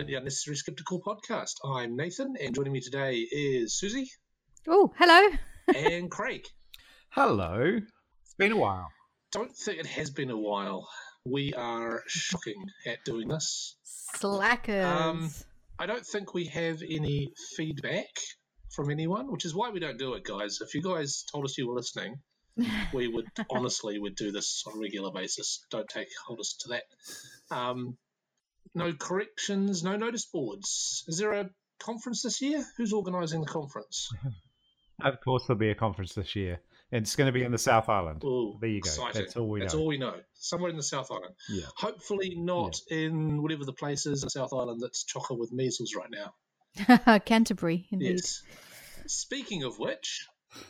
Completely Unnecessary Skeptical podcast. I'm Nathan, and joining me today is Siouxsie Oh, hello. and Craig. Hello. It's been a while. Don't think it has been a while. We are shocking at doing this. Slackers. Um, I don't think we have any feedback from anyone, which is why we don't do it, guys. If you guys told us you were listening, we would honestly would do this on a regular basis. Don't take hold us to that. Um, no corrections, no notice boards. Is there a conference this year? Who's organising the conference? Of course, there'll be a conference this year. It's going to be in the South Island. Ooh, There you go. exciting. That's all we That's know. all we know. Somewhere in the South Island. Yeah. Hopefully not in whatever the place is in South Island that's chocker with measles right now. Canterbury, indeed. Yes. Speaking of which,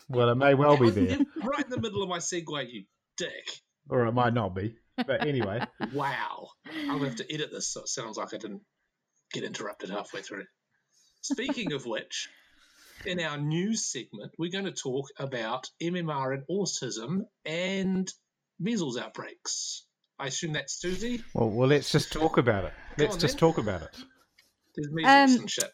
Well, it may well be there, right in the middle of my segue, you dick. or it might not be. But anyway, Wow. I'll have to edit this so it sounds like I didn't get interrupted halfway through. Speaking of which, in our news segment, we're going to talk about MMR and autism and measles outbreaks. I assume that's Siouxsie. well, well, let's just talk about it. Go Let's just then. talk about it. There's measles Um, and shit.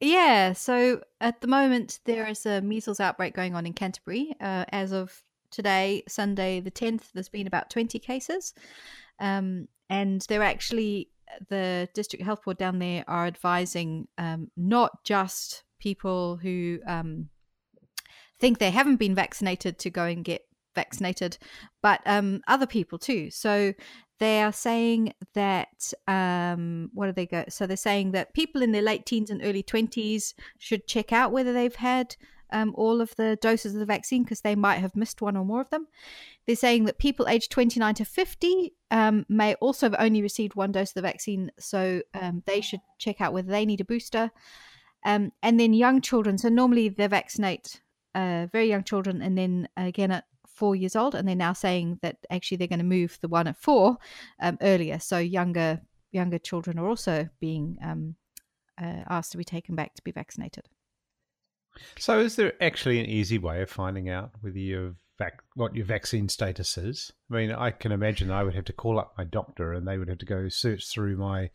Yeah, so at the moment, there is a measles outbreak going on in Canterbury. Uh, as of today, Sunday the 10th, there's been about 20 cases. Um, and they're actually, the district health board down there are advising um, not just people who um, think they haven't been vaccinated to go and get vaccinated, but um, other people too. So they are saying that um, what do they go? So they're saying that people in their late teens and early twenties should check out whether they've had um, all of the doses of the vaccine because they might have missed one or more of them. They're saying that people aged 29 to 50 um, may also have only received one dose of the vaccine, so um, they should check out whether they need a booster. Um, and then young children, so normally they vaccinate uh, very young children and then again at four years old, and they're now saying that actually they're going to move the one at four um, earlier. So younger younger children are also being um, uh, asked to be taken back to be vaccinated. So, is there actually an easy way of finding out whether you've vac- what your vaccine status is? I mean, I can imagine I would have to call up my doctor, and they would have to go search through my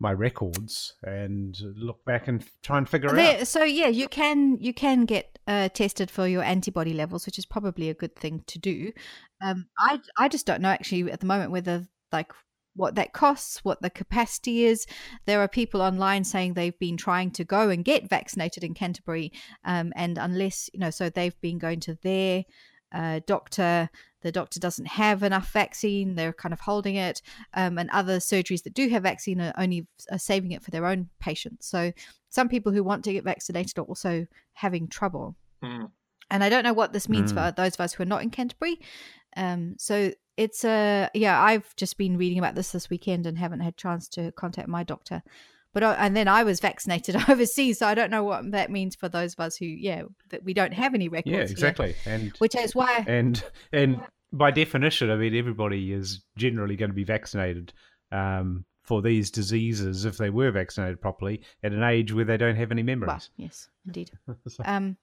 my records and look back and try and figure There, out. so yeah, you can you can get uh, tested for your antibody levels, which is probably a good thing to do. Um, I I just don't know actually at the moment whether like what that costs, what the capacity is. There are people online saying they've been trying to go and get vaccinated in Canterbury, um, and unless you know, so they've been going to their uh, doctor. The doctor doesn't have enough vaccine; they're kind of holding it, um, and other surgeries that do have vaccine are only are saving it for their own patients. So some people who want to get vaccinated are also having trouble. Hmm. And I don't know what this means Mm. for those of us who are not in Canterbury. Um, so it's a yeah. I've just been reading about this this weekend and haven't had chance to contact my doctor. But and then I was vaccinated overseas, so I don't know what that means for those of us who yeah that we don't have any records. Yeah, here. exactly. And Which is why and and by definition, I mean everybody is generally going to be vaccinated um, for these diseases if they were vaccinated properly at an age where they don't have any well, yes, indeed. So- Um,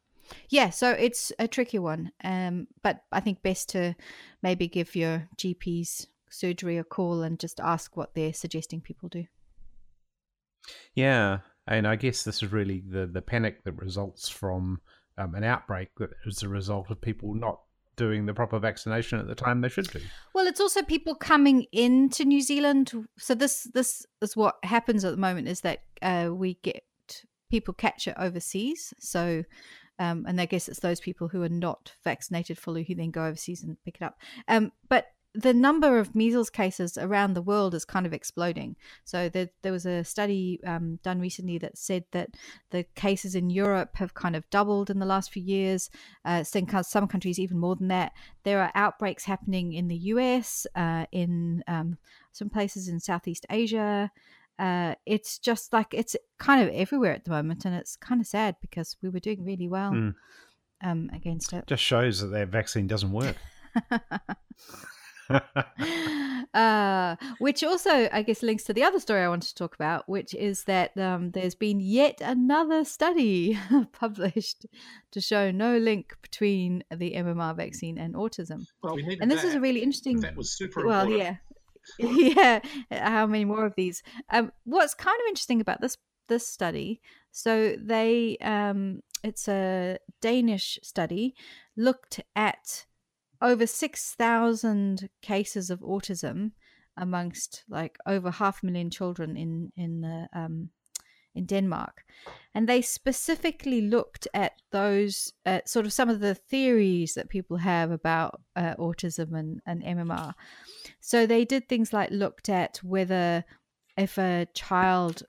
yeah, so it's a tricky one. Um, but I think best to maybe give your GP's surgery a call and just ask what they're suggesting people do. yeah, and I guess this is really the the panic that results from um, an outbreak that is a result of people not doing the proper vaccination at the time they should do. Well, it's also people coming into New Zealand. So this this is what happens at the moment is that uh, we get people catch it overseas. So, um, and I guess it's those people who are not vaccinated fully who then go overseas and pick it up. Um, but the number of measles cases around the world is kind of exploding. So there, there was a study um, done recently that said that the cases in Europe have kind of doubled in the last few years. Uh, some countries even more than that. There are outbreaks happening in the US, uh, in um, some places in Southeast Asia. Uh, it's just like it's kind of everywhere at the moment, and it's kind of sad because we were doing really well Mm. um, against it. Just shows that their vaccine doesn't work. uh, which also, I guess, links to the other story I wanted to talk about, which is that um, there's been yet another study published to show no link between the MMR vaccine and autism. Well, we And this that. is a really interesting. That was super Well, important. yeah, yeah, how many more of these? Um, what's kind of interesting about this this study? So they, um, it's a Danish study, looked at over six thousand cases of autism amongst like over half a million children in in the um, in Denmark, and they specifically looked at those uh, sort of some of the theories that people have about uh, autism and, and MMR. So they did things like looked at whether if a child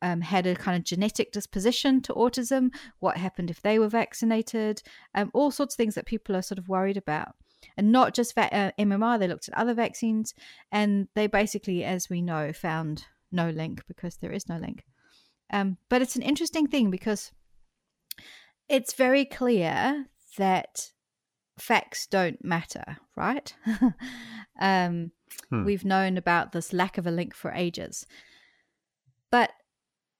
um, had a kind of genetic disposition to autism, what happened if they were vaccinated, um, all sorts of things that people are sort of worried about. And not just va- uh, MMR, they looked at other vaccines, and they basically, as we know, found no link because there is no link. Um, but it's an interesting thing because it's very clear that facts don't matter, right? um, hmm. We've known about this lack of a link for ages. But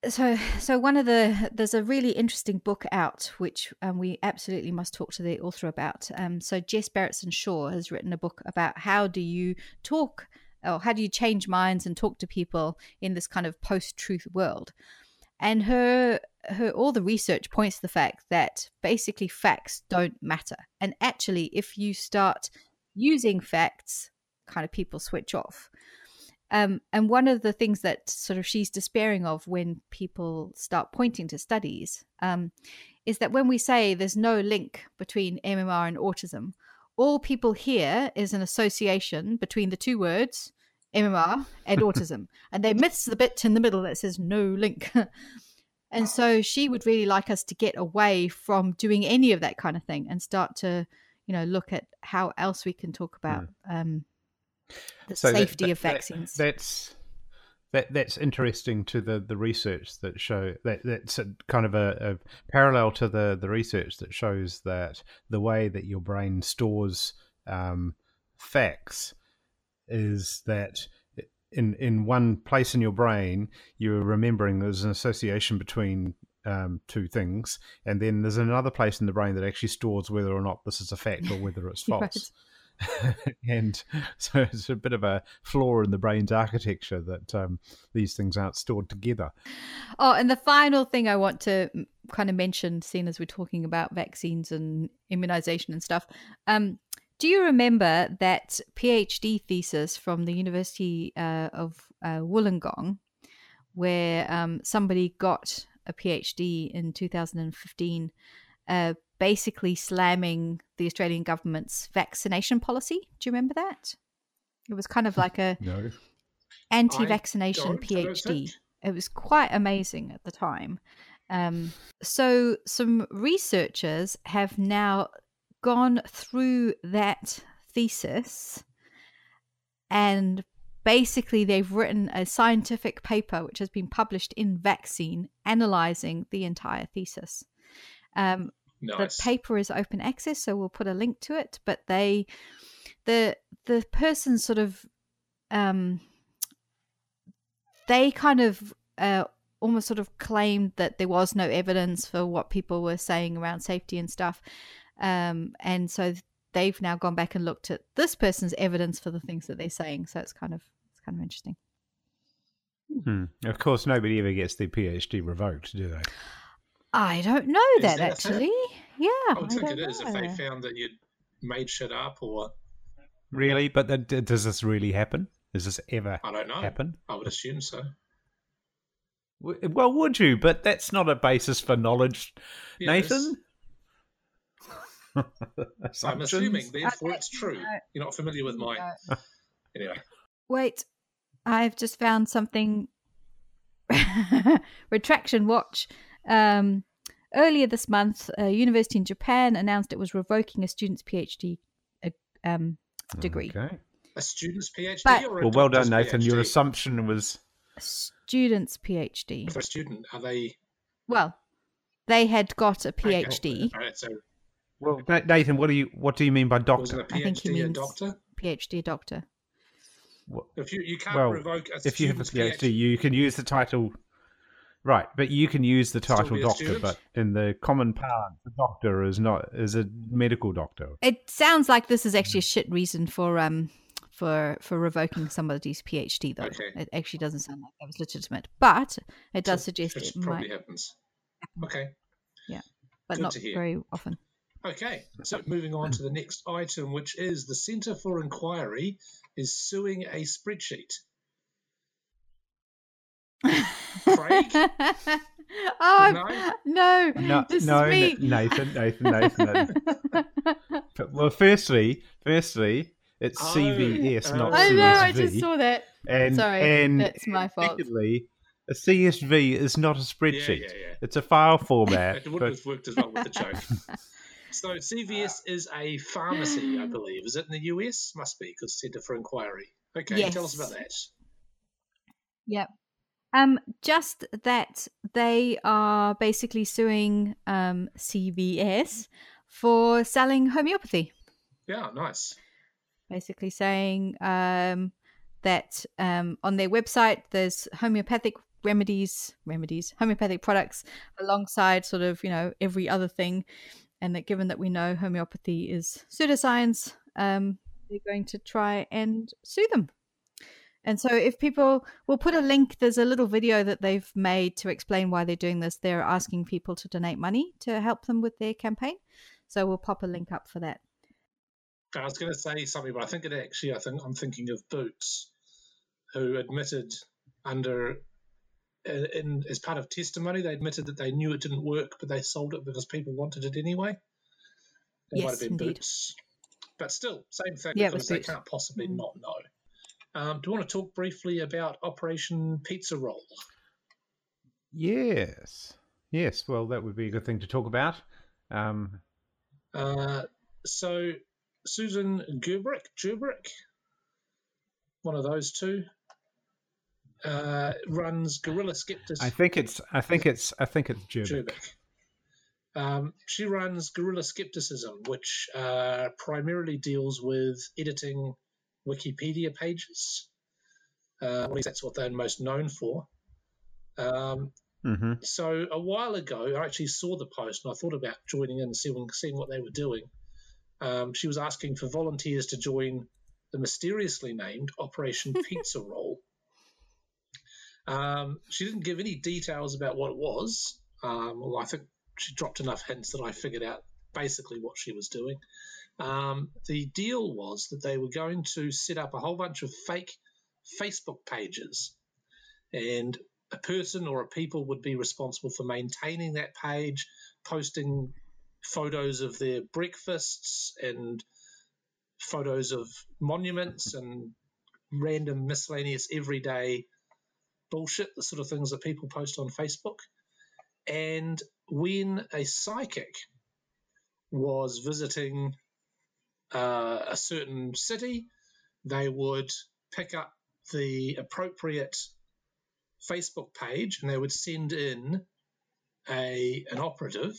so so one of the there's a really interesting book out which um, we absolutely must talk to the author about um, so jess Berentson-Shaw has written a book about how do you talk or how do you change minds and talk to people in this kind of post-truth world and her her all the research points to the fact that basically facts don't matter and actually if you start using facts kind of people switch off um, and one of the things that sort of she's despairing of when people start pointing to studies um, is that when we say there's no link between mmr and autism all people hear is an association between the two words MMR and autism. and they miss the bit in the middle that says no link. and so she would really like us to get away from doing any of that kind of thing and start to, you know, look at how else we can talk about mm. um, the so safety that, that, of vaccines. That, that's that that's interesting to the the research that show that that's a, kind of a, a, parallel to the the research that shows that the way that your brain stores um, facts is that in in one place in your brain you're remembering there's an association between um, two things, and then there's another place in the brain that actually stores whether or not this is a fact or whether it's false. and so it's a bit of a flaw in the brain's architecture that um, these things aren't stored together. Oh, and the final thing I want to kind of mention, seeing as we're talking about vaccines and immunization and stuff, um, do you remember that PhD thesis from the University uh, of uh, Wollongong, where um, somebody got a PhD in 2015, uh, basically slamming the Australian government's vaccination policy? Do you remember that? It was kind of like a no. anti-vaccination PhD. It was quite amazing at the time. Um, so, some researchers have now gone through that thesis and basically they've written a scientific paper which has been published in vaccine analyzing the entire thesis um, nice. the paper is open access so we'll put a link to it but they the the person sort of um, they kind of uh, almost sort of claimed that there was no evidence for what people were saying around safety and stuff um, and so they've now gone back and looked at this person's evidence for the things that they're saying. So it's kind of it's kind of interesting. Hmm. Of course, nobody ever gets their PhD revoked, do they? I don't know is that, that actually. Yeah, I would I think it is know. if they found that you'd made shit up or. Really, but that, does this really happen? Does this ever? I don't know. Happen? I would assume so. Well, would you? But that's not a basis for knowledge, yeah, Nathan. I'm assuming, therefore, it's true. You're not familiar with my. anyway. Wait, I've just found something. Retraction Watch. Um, earlier this month, a university in Japan announced it was revoking a student's PhD uh, um, degree. Okay. A student's PhD? But, well, well done, Nathan. PhD? Your assumption was. A student's PhD. For a student, are they. Well, they had got a PhD. Okay. so well, Nathan, what do you what do you mean by doctor? a PhD I think he means a doctor. PhD doctor. Well, if you you can't well, revoke a if you have a PhD, PhD, you can use the title. Right, but you can use the title doctor, but in the common parlance, the doctor is not is a medical doctor. It sounds like this is actually a shit reason for um for for revoking somebody's PhD, though. Okay. It actually doesn't sound like that was legitimate, but it does So suggest it probably might, happens. Okay. Yeah, but good not very often. Okay, so moving on to the next item, which is the Centre for Inquiry is suing a spreadsheet. Craig? oh No? no, No, this no, is me. Nathan, Nathan, Nathan. But- well, firstly, firstly, it's Oh, CVS, uh, not I know, I just saw that. and, Sorry, and that's my fault. Secondly, a CSV is not a spreadsheet. yeah, yeah. yeah. It's a file format. It wouldn't but have worked as well with the joke. So CVS is a pharmacy, I believe. Is it in the US? Must be because Centre for Inquiry. Okay, tell us about that. Yep. Um, just that they are basically suing um, CVS for selling homeopathy. Yeah, nice. Basically saying um, that um, on their website there's homeopathic remedies, remedies, homeopathic products alongside sort of you know every other thing, and that given that we know homeopathy is pseudoscience, um, they're going to try and sue them. And so, if people, we'll put a link. There's a little video that they've made to explain why they're doing this. They're asking people to donate money to help them with their campaign. So we'll pop a link up for that. I was going to say something, but I think it actually, I think I'm thinking of Boots, who admitted under, in, as part of testimony, they admitted that they knew it didn't work, but they sold it because people wanted it anyway. It might Yes, have been indeed. Boots, but still, same thing Yeah, they can't possibly Mm. not know. Um, do you want to talk briefly about Operation Pizza Roll? yes, yes. Well, that would be a good thing to talk about. Um, Uh, so Susan Gerbic, Gerbic, one of those two, uh, runs Guerrilla Skeptics. I think it's. I think it's. I think it's. Gerbic. Um, she runs Guerrilla Skepticism, which uh, primarily deals with editing Wikipedia pages. Uh, at least that's what they're most known for. Um, hmm so a while ago, I actually saw the post and I thought about joining in and seeing, seeing what they were doing. Um, she was asking for volunteers to join the mysteriously named Operation Pizza Roll. Um, she didn't give any details about what it was. Um, well, I think she dropped enough hints that I figured out basically what she was doing. Um, the deal was that they were going to set up a whole bunch of fake Facebook pages, and a person or a people would be responsible for maintaining that page, posting photos of their breakfasts and photos of monuments and random miscellaneous everyday bullshit, the sort of things that people post on Facebook. And when a psychic was visiting uh, a certain city, they would pick up the appropriate Facebook page and they would send in a an operative.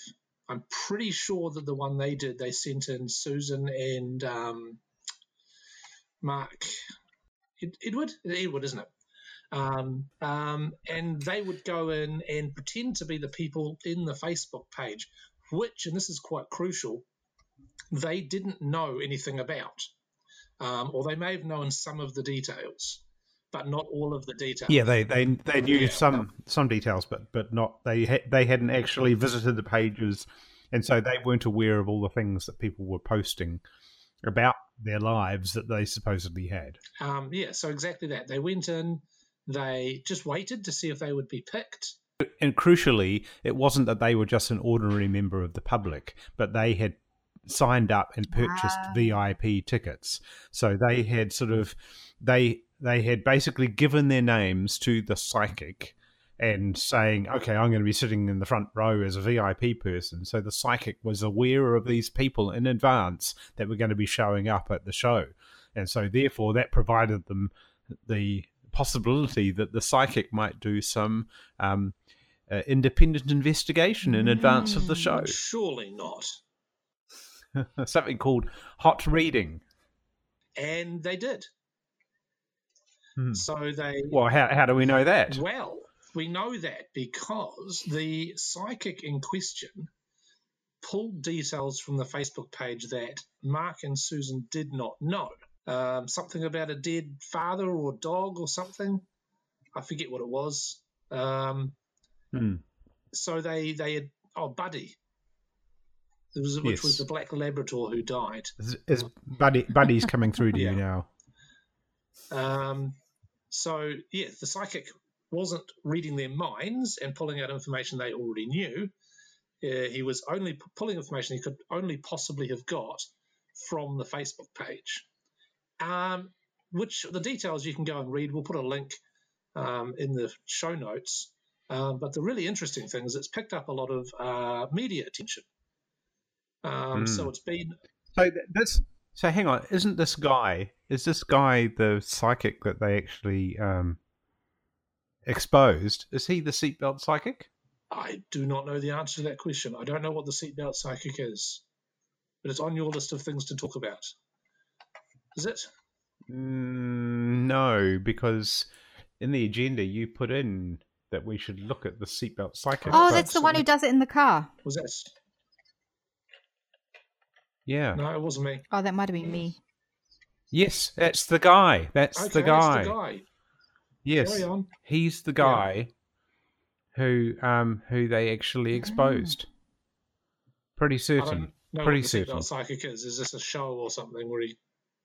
I'm pretty sure that the one they did, they sent in Susan and um, Mark Ed- Edward. Edward, isn't it? Um, um, and they would go in and pretend to be the people in the Facebook page, which, and this is quite crucial, they didn't know anything about, um, or they may have known some of the details, but not all of the details. Yeah, they they they knew Yeah. some some details, but but not they ha- they hadn't actually visited the pages, and so they weren't aware of all the things that people were posting about their lives that they supposedly had. Um, yeah, so exactly that. They went in, they just waited to see if they would be picked. And crucially, it wasn't that they were just an ordinary member of the public, but they had signed up and purchased. VIP tickets. So they had sort of they they had basically given their names to the psychic and saying, "Okay, I'm going to be sitting in the front row as a VIP person." So the psychic was aware of these people in advance that were going to be showing up at the show, and so therefore that provided them the possibility that the psychic might do some um, uh, independent investigation in advance of the Mm. show. Surely not. Something called hot reading. And they did. Hmm. So they Well, how, how do we know that? Well, we know that because the psychic in question pulled details from the Facebook page that Mark and Susan did not know. um, something about a dead father or dog or something. I forget what it was. Um, Hmm. so they they had oh Buddy, was, which was the black Labrador who died. Is, is Buddy Buddy's coming through to Yeah. you now? Um, so yeah, the psychic wasn't reading their minds and pulling out information they already knew. Uh, he was only p- pulling information he could only possibly have got from the Facebook page. Um, which the details you can go and read. We'll put a link um, in the show notes. Um, but the really interesting thing is it's picked up a lot of uh, media attention. Um, So Hmm. it's been So th- that's so. Hang on, isn't this guy? Is this guy the psychic that they actually um, exposed? Is he the seatbelt psychic? I do not know the answer to that question. I don't know what the seatbelt psychic is, but it's on your list of things to talk about. Is it? Mm, no, because in the agenda you put in that we should look at the seatbelt psychic. Oh, but- that's the one who does it in the car. Was that? Yeah. No, it wasn't me. Oh, that might have been me. Yes, that's the guy. That's Okay, the guy. It's the guy. Yes, on. he's the guy who um who they actually exposed. Pretty certain. don't Pretty certain. seatbelt psychic is. Is this a show or something where he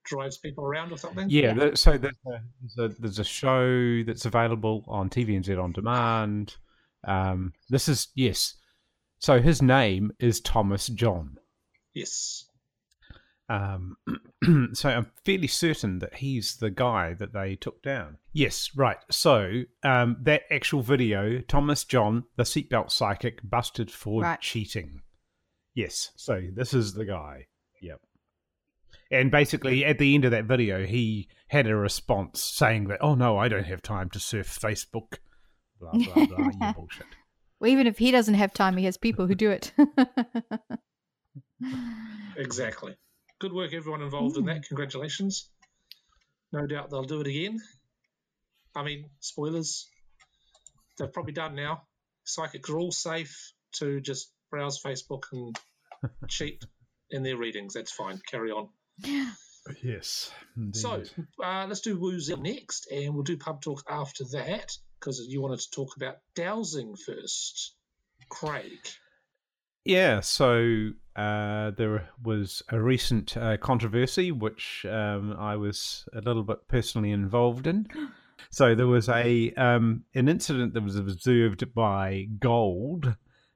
drives people around or something? Yeah, there- so there's a, there's a there's a show that's available on TVNZ on demand. Um, this is yes. So his name is Thomas John. Yes. Um, so I'm fairly certain that he's the guy that they took down. Yes, right. So um, that actual video, Thomas John, the seatbelt psychic, busted for Right. cheating. Yes. So this is the guy. Yep. And basically, at the end of that video, he had a response saying that, "Oh no, I don't have time to surf Facebook." Blah blah blah. yeah, bullshit. Well, even if he doesn't have time, he has people who do it. Exactly. Good work, everyone involved in Hmm. that. Congratulations. No doubt they'll do it again. I mean, spoilers. They've probably done now. Psychics are all safe to just browse Facebook and cheat in their readings. That's fine. Carry on. Yeah. Yes. So uh, let's do Woo Zell next, and we'll do pub talk after that because you wanted to talk about dowsing first. Craig. Yeah, so uh, there was a recent uh, controversy which um, I was a little bit personally involved in. So there was a um, an incident that was observed by Gold,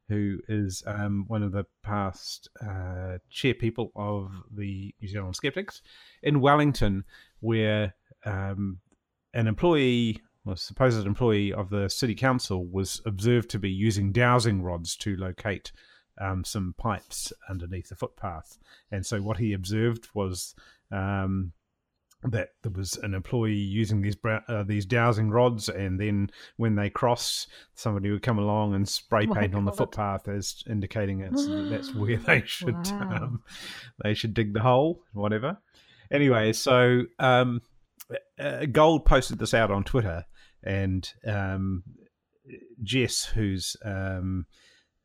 who is um, one of the past uh, chair people of the New Zealand Skeptics in Wellington, where um, an employee, or supposed employee of the city council, was observed to be using dowsing rods to locate um, some pipes underneath the footpath. And so what he observed was um, that there was an employee using these uh, these dowsing rods, and then when they cross, somebody would come along and spray My paint on the footpath as indicating it's, that's where they should Wow. um, they should dig the hole, whatever. Anyway, so um, uh, Gold posted this out on Twitter, and um, Jess, who's um,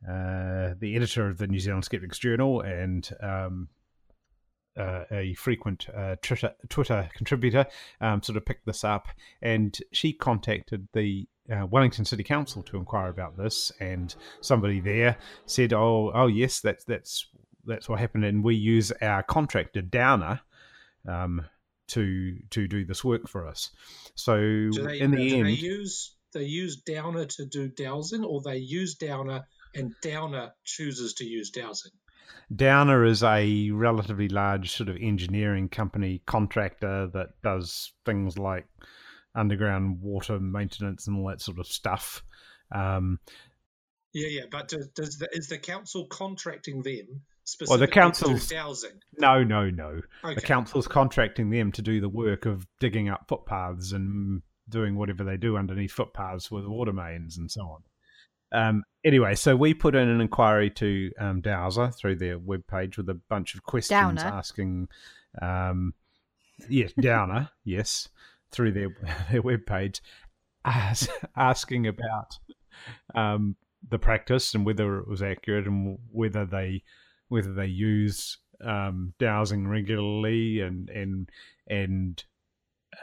uh, the editor of the New Zealand Skeptics Journal and um, uh, a frequent uh, Twitter, Twitter contributor, um, sort of picked this up, and she contacted the uh, Wellington City Council to inquire about this, and somebody there said, "Oh, oh yes, that's that's that's what happened, and we use our contractor Downer." Um, to to do this work for us, so they, in the do end, they use they use Downer to do dowsing, or they use Downer and Downer chooses to use dowsing? Downer is a relatively large sort of engineering company contractor that does things like underground water maintenance and all that sort of stuff. Um, Yeah, yeah, but does, does the, is the council contracting them Well, the specifically to do dowsing? no, no, no. Okay. The council's contracting them to do the work of digging up footpaths and doing whatever they do underneath footpaths with water mains and so on. Um, anyway, so we put in an inquiry to um, Dowser through their webpage with a bunch of questions Downer. asking, um, yes, Downer, yes, through their their webpage, as, asking about um, the practice and whether it was accurate and whether they whether they use um, dowsing regularly and and and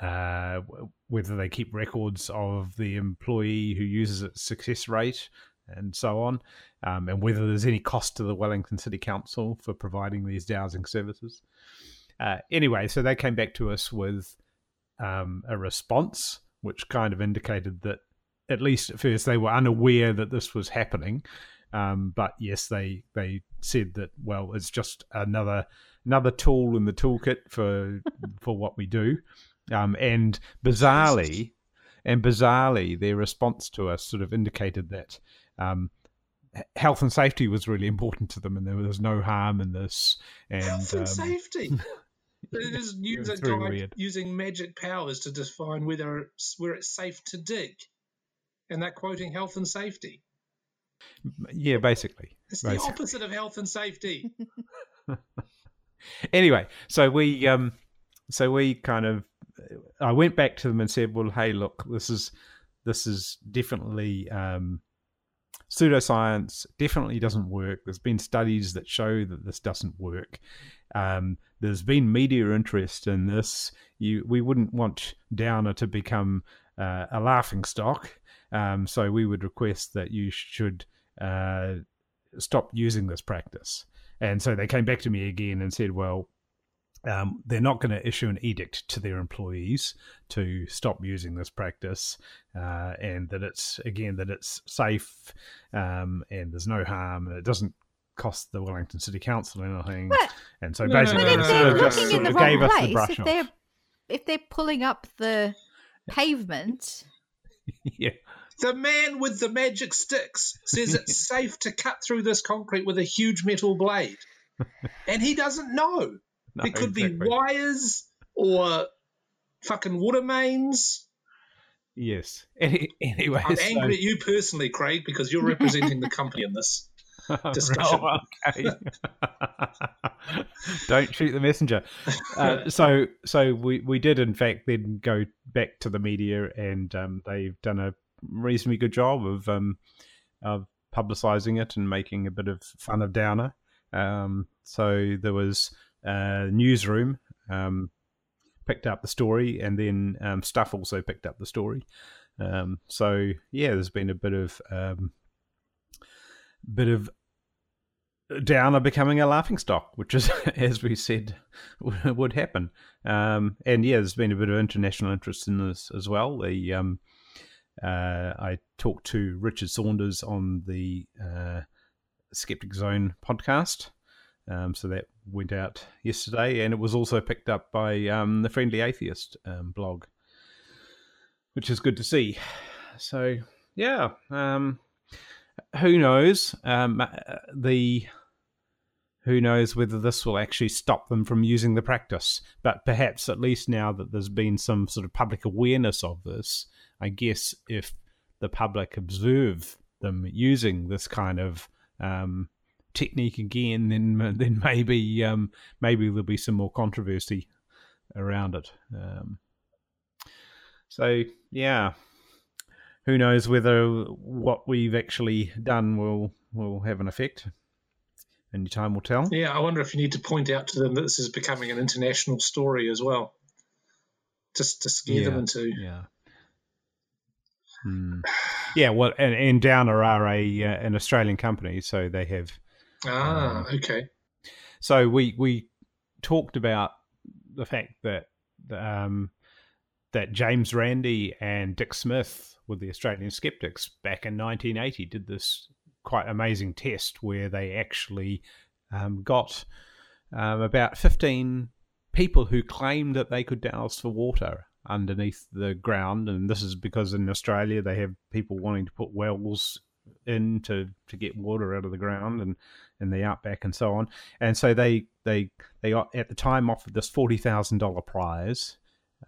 uh, whether they keep records of the employee who uses its success rate and so on, um, and whether there's any cost to the Wellington City Council for providing these dowsing services. Uh, anyway, so they came back to us with um, a response, which kind of indicated that, at least at first, they were unaware that this was happening. Um, but yes, they they said that well, it's just another another tool in the toolkit for for what we do. Um, and bizarrely, and bizarrely, their response to us sort of indicated that um, health and safety was really important to them, and there was no harm in this. And Health and um, safety. It is use a It's guy weird. using magic powers to define whether where it's safe to dig, and they're quoting health and safety. yeah, basically. It's the opposite of health and safety. anyway, so we um, so we kind of, I went back to them and said, well, hey, look, this is this is definitely um, pseudoscience. Definitely doesn't work. There's been studies that show that this doesn't work. Um, there's been media interest in this. You, we wouldn't want Downer to become uh, a laughing stock. Um, so we would request that you should uh, stop using this practice. And so they came back to me again and said, well, um, they're not going to issue an edict to their employees to stop using this practice, uh, and that it's again that it's safe um, and there's no harm and it doesn't cost the Wellington City Council anything. But- and so No, no, basically, no, no, if they no, they're sort of just sort the of wrong gave us the place, brush if off. they're if they're pulling up the pavement, yeah, The man with the magic sticks says it's safe to cut through this concrete with a huge metal blade. And he doesn't know. No, there could exactly. be wires or fucking water mains. Yes. Any, anyway, I'm so- angry at you personally, Craig, because you're representing the company in this. discussion. Oh, okay. Don't shoot the messenger. Uh, so, so we we did in fact then go back to the media, and um, they've done a reasonably good job of um, of publicising it and making a bit of fun of Downer. Um, so there was uh, newsroom um, picked up the story, and then um, Stuff also picked up the story. Um, so yeah, there's been a bit of um, bit of Downer becoming a laughing stock, which is, as we said, would happen. Um, and yeah, there's been a bit of international interest in this as well. The um, uh, I talked to Richard Saunders on the uh, Skeptic Zone podcast. Um, so that went out yesterday, and it was also picked up by um, the Friendly Atheist um, blog, which is good to see. So yeah, um, who knows? Um, uh, the who knows whether this will actually stop them from using the practice? But perhaps at least now that there's been some sort of public awareness of this, I guess if the public observe them using this kind of um, technique again, then then maybe um, maybe there'll be some more controversy around it. Um, so yeah, who knows whether what we've actually done will will have an effect. Only time will tell. Yeah, I wonder if you need to point out to them that this is becoming an international story as well. Just to scare them into. Yeah. Hmm. Yeah, well, and, and Downer are a uh, an Australian company, so they have. Ah, Um, okay. So we we talked about the fact that um, that James Randi and Dick Smith with the Australian Skeptics back in 1980 did this quite amazing test where they actually um, got um, about 15 people who claimed that they could dowse for water underneath the ground, and this is because in Australia they have people wanting to put wells in to, to get water out of the ground and in the outback and so on. And so they they they at the time offered this forty thousand dollar prize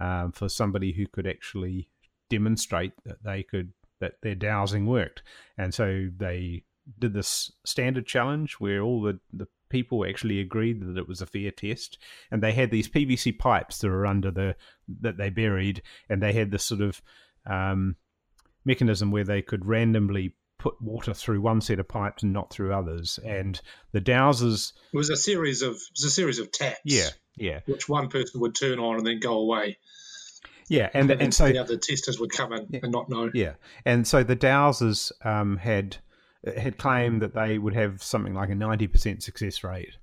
um, for somebody who could actually demonstrate that they could that their dowsing worked. And so they did this standard challenge where all the, the people actually agreed that it was a fair test and they had these PVC pipes that were under the that they buried and they had this sort of um, mechanism where they could randomly put water through one set of pipes and not through others. And the dowsers. It was a series of it was a series of taps. Yeah, yeah. Which one person would turn on and then go away. Yeah, and and, and so the other testers would come in Yeah. and not know. yeah, and so the dowsers um, had had claimed that they would have something like a ninety percent success rate.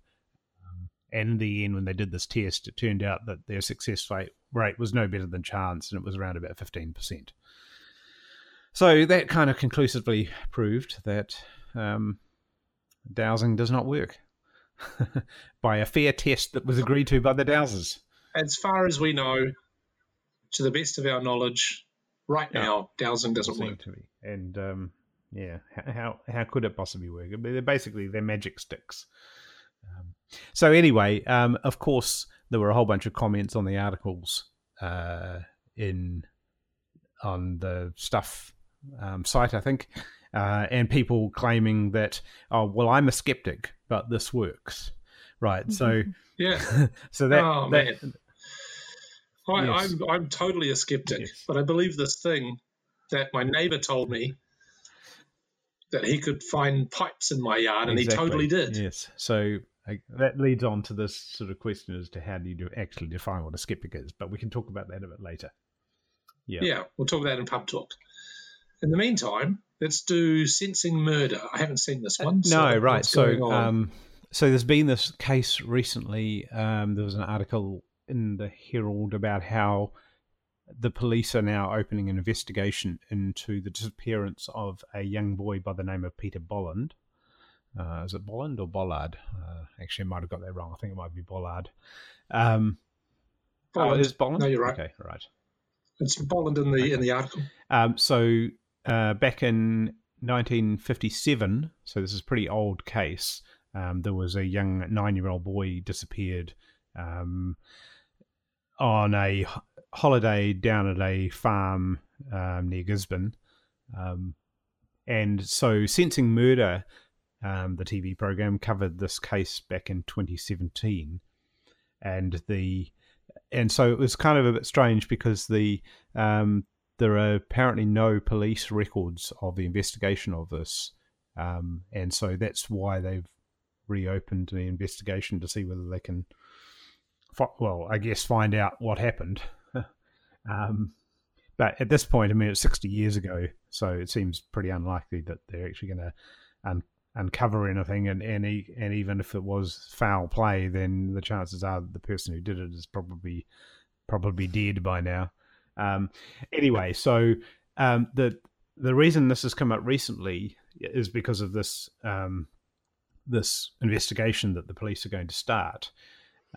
Um, and in the end, when they did this test, it turned out that their success rate rate was no better than chance, and it was around about fifteen percent. So that kind of conclusively proved that um, dowsing does not work by a fair test that was agreed to by the dowsers. As far as we know, to the best of our knowledge, right Yeah. now, dowsing doesn't work. And um, yeah, how how could it possibly work? They're basically they're magic sticks. Um, so anyway, um, of course, there were a whole bunch of comments on the articles uh, in on the stuff um, site, I think, uh, and people claiming that oh well, I'm a skeptic, but this works, right? So Yeah. so that, Oh, that man. I, Yes. I'm I'm totally a skeptic, Yes. but I believe this thing that my neighbour told me that he could find pipes in my yard, and Exactly. he totally did. Yes. So I, that leads on to this sort of question as to how do you do, actually define what a skeptic is, but we can talk about that a bit later. Yeah. Yeah, we'll talk about that in pub talk. In the meantime, let's do sensing murder. I haven't seen this one. so no, right. So, um, so there's been this case recently. Um, there was an article in the Herald about how the police are now opening an investigation into the disappearance of a young boy by the name of Peter Boland. Uh, is it Boland or Bollard? Uh, actually, I might have got that wrong. I think it might be Bollard. Um, oh, Boland. it is Boland. No, you're right. Okay, right. it's Boland in the in the article. Um, so uh, back in 1957, so this is a pretty old case. Um, there was a young nine-year-old boy disappeared um, on a holiday down at a farm um, near Gisborne, um, and so Sensing Murder, um, the TV program, covered this case back in 2017, and the and so it was kind of a bit strange because the um, there are apparently no police records of the investigation of this, um, and so that's why they've reopened the investigation to see whether they can, fi- well, I guess find out what happened. um, but at this point, I mean, it's sixty years ago, so it seems pretty unlikely that they're actually going to un- uncover anything, and and, e- and even if it was foul play, then the chances are that the person who did it is probably probably dead by now. Um, anyway, so um, the the reason this has come up recently is because of this um, this investigation that the police are going to start.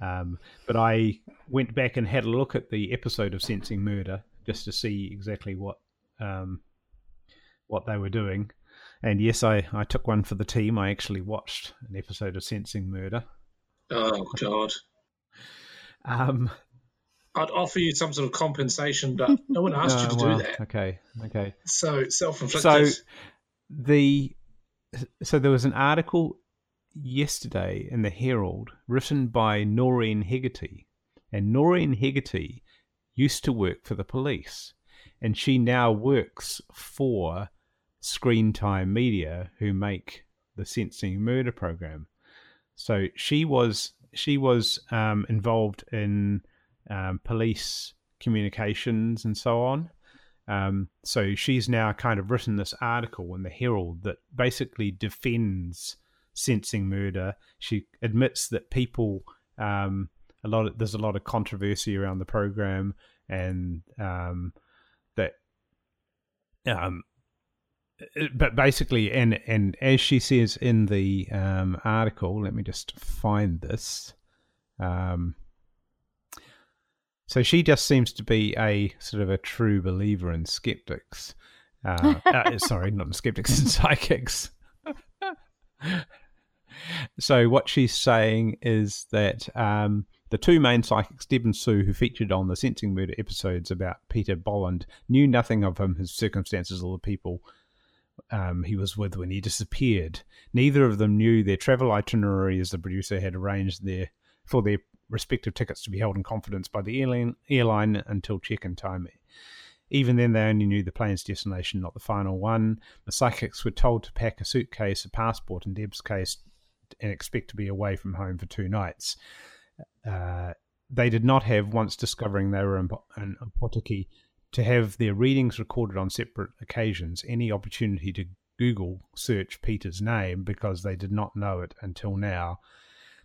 Um, but I went back and had a look at the episode of Sensing Murder just to see exactly what um, what they were doing. And yes, I, I took one for the team. I actually watched an episode of Sensing Murder. Oh God, Um, I'd offer you some sort of compensation, but no one asked you oh, to well, do that. Okay, okay. So self-inflicted. So the so there was an article yesterday in the Herald written by Noreen Hegarty, and Noreen Hegarty used to work for the police, and she now works for Screen Time Media, who make the Sensing Murder program. So she was she was um, involved in um, police communications and so on. Um, so she's now kind of written this article in the Herald that basically defends sensing murder. She admits that people, um, a lot of, there's a lot of controversy around the program, and um, that, um, but basically, and and as she says in the um, article, let me just find this. Um, so she just seems to be a sort of a true believer in skeptics. Uh, uh, sorry, not in skeptics, and psychics. so what she's saying is that um, the two main psychics, Deb and Sue, who featured on the Sensing Murder episodes about Peter Boland, knew nothing of him, his circumstances, or the people um, he was with when he disappeared. Neither of them knew their travel itinerary, as the producer had arranged their for their respective tickets to be held in confidence by the airline, airline until check-in time. even then, they only knew the plane's destination, not the final one. The psychics were told to pack a suitcase, a passport, in Deb's case, and expect to be away from home for two nights. Uh, they did not have, once discovering they were in, in Opotiki, to have their readings recorded on separate occasions, any opportunity to Google search Peter's name because they did not know it until now.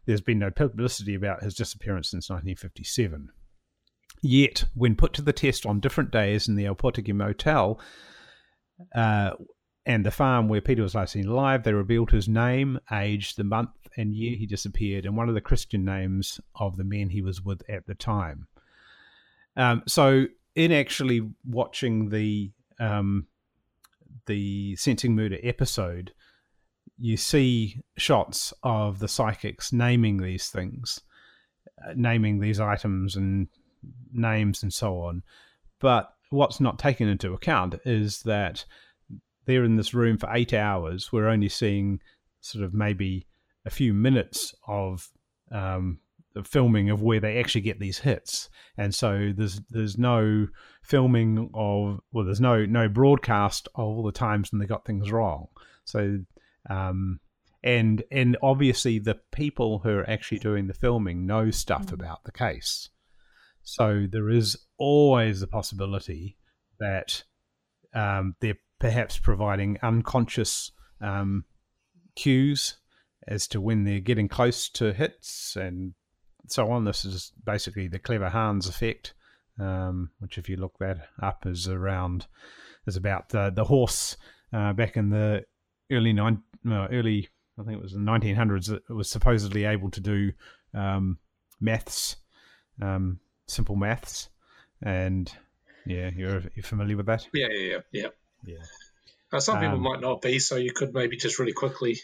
There's been no publicity about his disappearance since 1957. Yet, when put to the test on different days in the El Opotiki Motel uh, and the farm where Peter was last seen alive, they revealed his name, age, the month and year he disappeared, and one of the Christian names of the men he was with at the time. Um, so, in actually watching the um, the Sensing Murder episode, you see shots of the psychics naming these things, uh, naming these items and names and so on. But what's not taken into account is that they're in this room for eight hours. We're only seeing sort of maybe a few minutes of um, the filming of where they actually get these hits, and so there's there's no filming of well, there's no no broadcast of all the times when they got things wrong. So, um, and and obviously the people who are actually doing the filming know stuff mm. about the case, so there is always the possibility that um, they're perhaps providing unconscious um, cues as to when they're getting close to hits and so on. This is basically the clever Hans effect, um, which, if you look that up, is around is about the the horse uh, back in the early nine no, early I think it was the 1900s. It was supposedly able to do um, maths, um, simple maths, and yeah, you're, you're familiar with that. Yeah, yeah, yeah, yeah. yeah. Uh, some people um, might not be, so you could maybe just really quickly.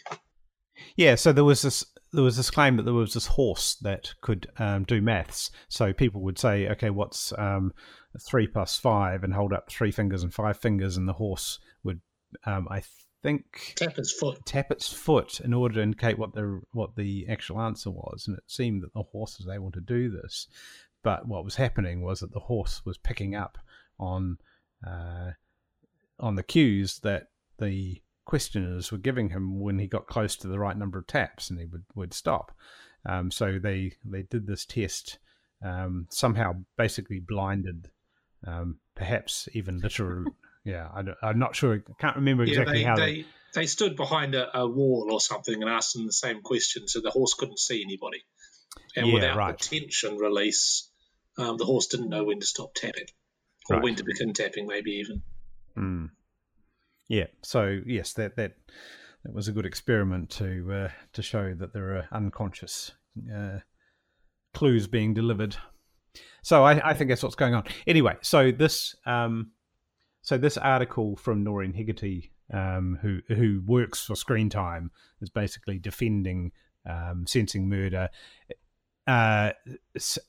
Yeah, so there was this there was this claim that there was this horse that could um, do maths. So people would say, okay, what's um, three plus five, and hold up three fingers and five fingers, and the horse would, um, I think, tap its foot, tap its foot in order to indicate what the what the actual answer was. And it seemed that the horse was able to do this, but what was happening was that the horse was picking up on uh, on the cues that the questioners were giving him when he got close to the right number of taps, and he would would stop. Um, so they they did this test um, somehow, basically blinded, um, perhaps even literal. Yeah, I, am not sure. I can't remember exactly yeah, they, how they, they stood behind a, a, wall or something and asked them the same question, so the horse couldn't see anybody. And yeah, without right. the tension release, um, the horse didn't know when to stop tapping or right. when to begin tapping, maybe even. Mm. Yeah. So yes, that that that was a good experiment to uh, to show that there are unconscious uh, clues being delivered. So I, I, think that's what's going on. Anyway, so this um, so this article from Noreen Hegarty, um, who who works for Screen Time, is basically defending um, sensing murder. Uh,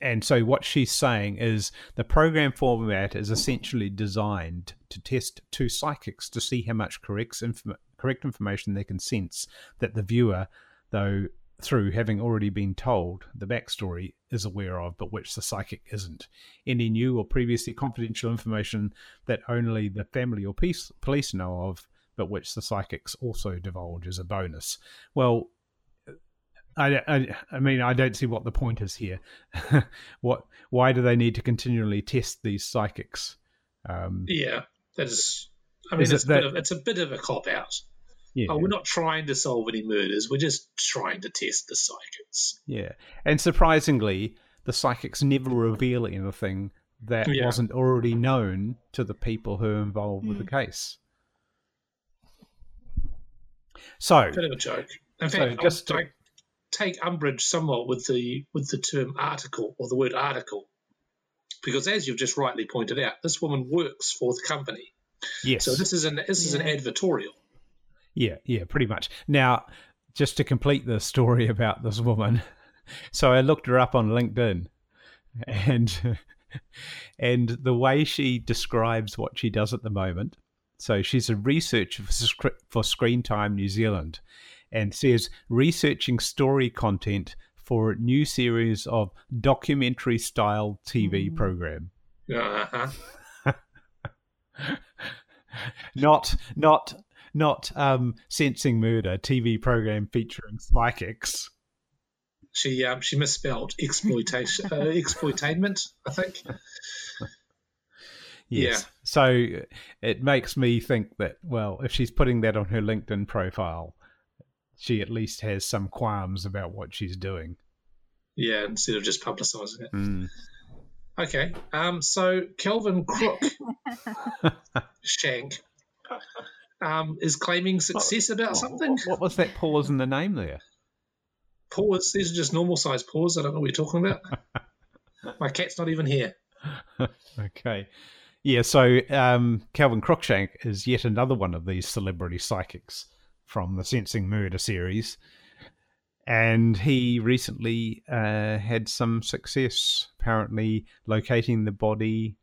and so what she's saying is the program format is essentially designed to test two psychics to see how much correct, inform- correct information they can sense that the viewer, though through having already been told the backstory, is aware of, but which the psychic isn't. Any new or previously confidential information that only the family or peace, police know of, but which the psychics also divulge as a bonus. Well, I, I, I mean, I don't see what the point is here. what? Why do they need to continually test these psychics? Um, yeah, that is. I mean, is it's, it that, a of, it's a bit of a cop out. Yeah. Oh, we're not trying to solve any murders. We're just trying to test the psychics. Yeah, and surprisingly, the psychics never reveal anything that yeah. wasn't already known to the people who are involved mm. with the hmm. case. So, bit of a joke. In fact, so just to, take umbrage somewhat with the with the term article or the word article, because as you've just rightly pointed out, this woman works for the company. Yes. So this is an this is an advertorial. Yeah, yeah, pretty much. Now, just to complete the story about this woman, so I looked her up on LinkedIn, and and the way she describes what she does at the moment. So she's a researcher for, for Screen Time New Zealand, and says researching story content for a new series of documentary style TV mm. program. Uh-huh. not not not um, sensing murder TV program featuring psychics. She um, she misspelled exploitation uh, exploitainment. I think. Yes. Yeah. So it makes me think that well, if she's putting that on her LinkedIn profile, she at least has some qualms about what she's doing. Yeah, instead of just publicising it. Mm. Okay. Um. So Kelvin Crook Shank um, is claiming success what, about something. What, what was that pause in the name there? Pause. These are just normal size paws. I don't know what you're talking about. My cat's not even here. okay. Yeah, so um, Kelvin Cruickshank is yet another one of these celebrity psychics from the Sensing Murder series. And he recently uh, had some success, apparently locating the body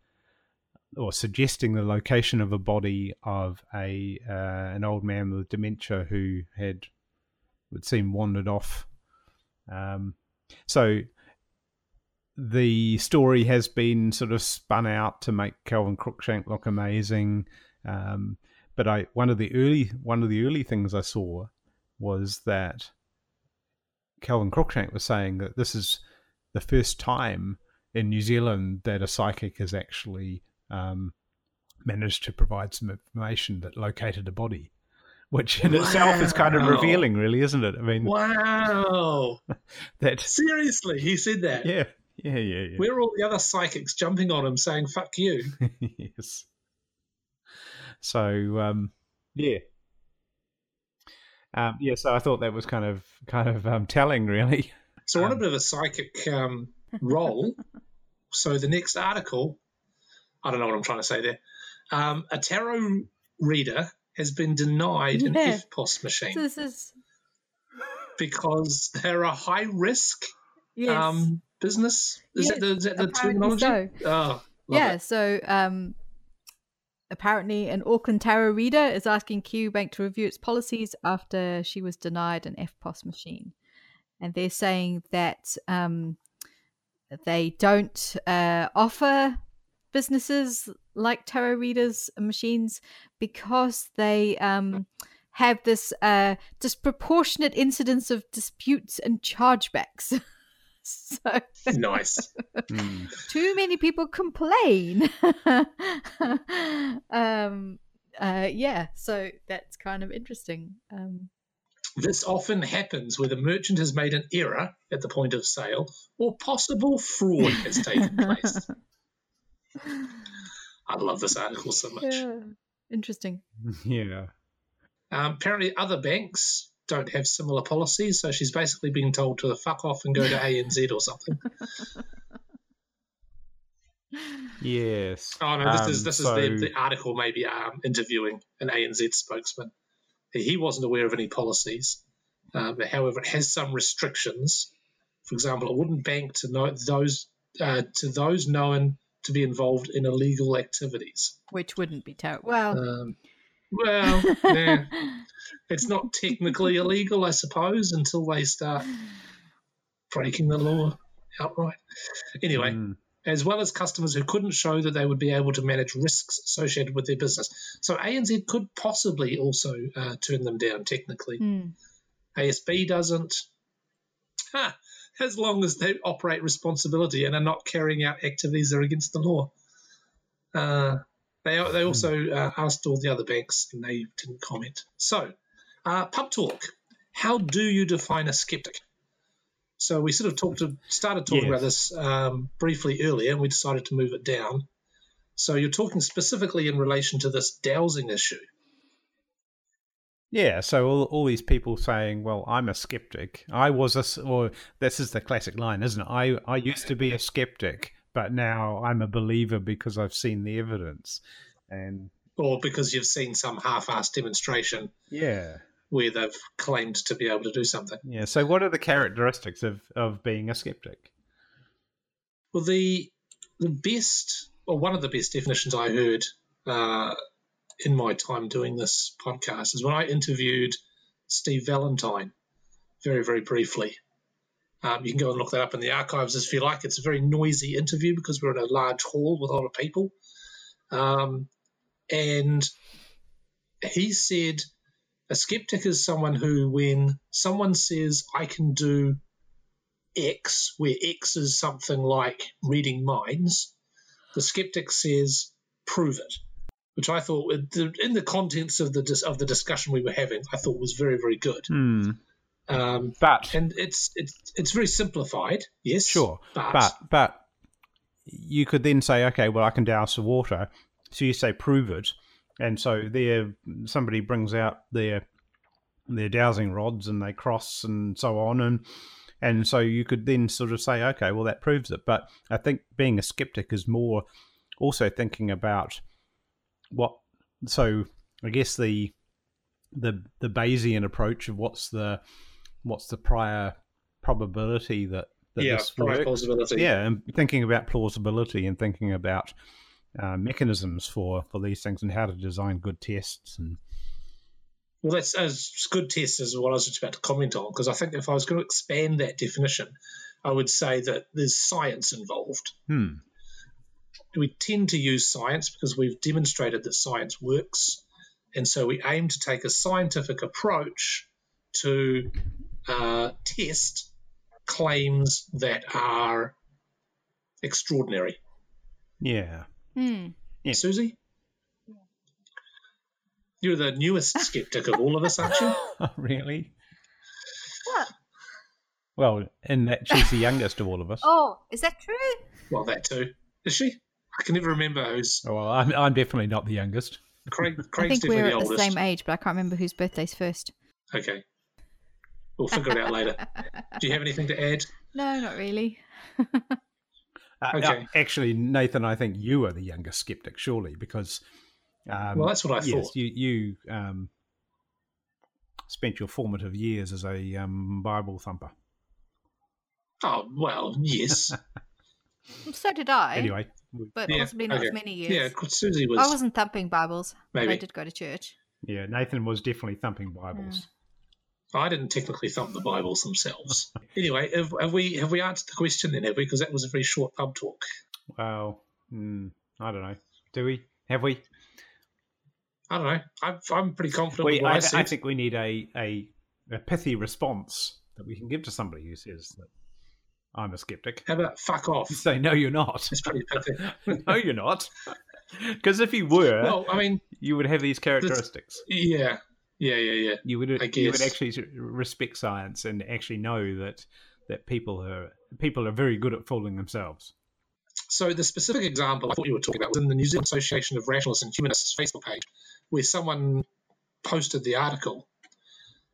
or suggesting the location of a body of a uh, an old man with dementia who had would seem wandered off. Um, so the story has been sort of spun out to make Kelvin Cruickshank look amazing. Um, but I one of the early one of the early things I saw was that Kelvin Cruickshank was saying that this is the first time in New Zealand that a psychic has actually um, managed to provide some information that located a body, which in wow. itself is kind of revealing, really, isn't it? I mean, wow, that seriously, he said that. Yeah, yeah, yeah, yeah. Where are all the other psychics jumping on him, saying "fuck you"? yes. So, um, yeah. Um, yeah, so I thought that was kind of kind of um, telling, really. So, on a bit of a psychic um, role. so, the next article I don't know what I'm trying to say there. Um, a tarot reader has been denied yeah. an EFTPOS machine. This is because they're a high risk yes. um, business. Is yes, that the, is that the terminology? So. Oh, yeah. It. So um, apparently, an Auckland tarot reader is asking Kiwibank to review its policies after she was denied an EFTPOS machine, and they're saying that um, they don't uh, offer businesses like tarot readers and machines because they um, have this uh, disproportionate incidence of disputes and chargebacks. so nice. mm. Too many people complain. um, uh, yeah, so that's kind of interesting. Um, this often happens where the merchant has made an error at the point of sale or possible fraud has taken place. I love this article so much. Yeah. Interesting. Yeah. Um, apparently, other banks don't have similar policies, so she's basically being told to fuck off and go to ANZ or something. Yes. Oh no, this um, is this so... is the, the article maybe um, interviewing an ANZ spokesman. He wasn't aware of any policies, but however, it has some restrictions. For example, it wouldn't bank to know those uh, to those known to be involved in illegal activities. Which wouldn't be terrible. Well, um, well, nah, it's not technically illegal, I suppose, until they start breaking the law outright. Anyway, mm. as well as customers who couldn't show that they would be able to manage risks associated with their business. So ANZ could possibly also uh, turn them down technically. Mm. ASB doesn't. Ha! As long as they operate responsibility and are not carrying out activities that are against the law. Uh, they they also uh, asked all the other banks and they didn't comment. So, uh, pub talk. How do you define a skeptic? So we sort of talked to, started talking yes. about this um, briefly earlier, and we decided to move it down. So you're talking specifically in relation to this dowsing issue. Yeah, so all, all these people saying, "Well, I'm a skeptic. I was a," or this is the classic line, isn't it? I I used to be a skeptic, but now I'm a believer because I've seen the evidence, and or because you've seen some half-assed demonstration. Yeah, where they've claimed to be able to do something. Yeah. So, what are the characteristics of of being a skeptic? Well, the the best, or one of the best definitions I heard uh, in my time doing this podcast is when I interviewed Steve Valentine very, very briefly. Um, you can go and look that up in the archives if you like. It's a very noisy interview because we're in a large hall with a lot of people. Um, and he said a skeptic is someone who, when someone says, I can do X, where X is something like reading minds, the skeptic says, prove it. Which I thought, in the contents of the of the discussion we were having, I thought was very, very good. Hmm. Um, But and it's it's it's very simplified, yes. Sure, but, but but you could then say, okay, well, I can dowse the water. So you say, prove it, and so there, somebody brings out their their dowsing rods and they cross and so on, and and so you could then sort of say, okay, well, that proves it. But I think being a skeptic is more also thinking about what. So I guess the the the Bayesian approach of what's the what's the prior probability that that yeah, this prior works. plausibility. Yeah, and thinking about plausibility and thinking about uh, mechanisms for for these things and how to design good tests and Well, that's as good tests is what I was just about to comment on because I think if I was going to expand that definition, I would say that there's science involved. hmm We tend to use science because we've demonstrated that science works, and so we aim to take a scientific approach to uh, test claims that are extraordinary. yeah Hmm. Yeah. Siouxsie, you're the newest skeptic of all of us, aren't you? really What? well in that she's the youngest of all of us Oh, is that true? Well, that too. Is she? I can never remember who's oh, well I'm, I'm definitely not the youngest Craig. I Craig's think we're definitely at the the same age, but I can't remember whose birthday's first. Okay, we'll figure it out later. Do you have anything to add? No, not really. Uh, Okay. uh, actually Nathan I think you are the youngest skeptic surely because um, Well, that's what I yes thought. you you um, spent your formative years as a um, Bible thumper Oh well, yes. So did I. anyway But Yeah, possibly not okay. as many years. yeah, Siouxsie was I wasn't thumping Bibles, but I did go to church. Yeah, Nathan was definitely thumping Bibles. I didn't technically thump the Bibles themselves. anyway, have, have we have we answered the question then? Have we? Because that was a very short pub talk. Well, mm, I don't know. Do we? Have we? I don't know. I'm, I'm pretty confident we with what I, I, said. I think we need a, a a pithy response that we can give to somebody who says that I'm a skeptic. How about fuck off? Say no, you're not. It's pretty pathetic. no, you're not. Because if you were, well, I mean, you would have these characteristics. yeah, yeah, yeah, yeah. You would I you would actually respect science and actually know that that people are people are very good at fooling themselves. So the specific example I thought you were talking about was in the New Zealand Association of Rationalists and Humanists Facebook page, where someone posted the article,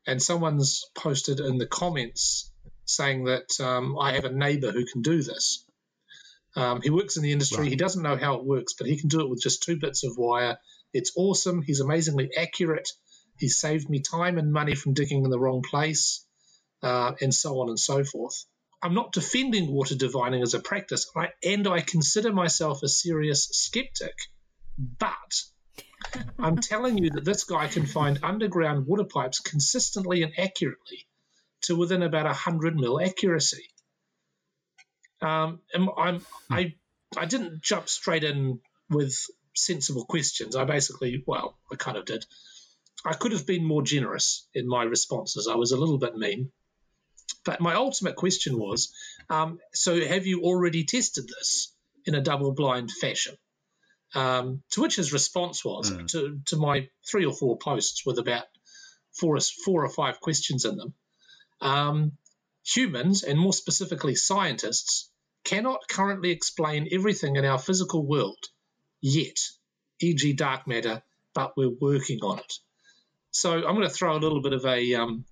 and someone's posted in the comments saying that um, I have a neighbour who can do this. Um, he works in the industry. Right. He doesn't know how it works, but he can do it with just two bits of wire. It's awesome. He's amazingly accurate. He saved me time and money from digging in the wrong place, uh, and so on and so forth. I'm not defending water divining as a practice, I, and I consider myself a serious skeptic. But I'm telling you that this guy can find underground water pipes consistently and accurately to within about 100 mil accuracy. Um, and I'm, I, I didn't jump straight in with sensible questions. I basically, well, I kind of did. I could have been more generous in my responses. I was a little bit mean. But my ultimate question was um, so have you already tested this in a double blind fashion? Um, to which his response was Mm. to, to my three or four posts with about four, or- four or five questions in them. Um, humans, and more specifically scientists, cannot currently explain everything in our physical world yet, e.g., dark matter, but we're working on it. So I'm going to throw a little bit of a um,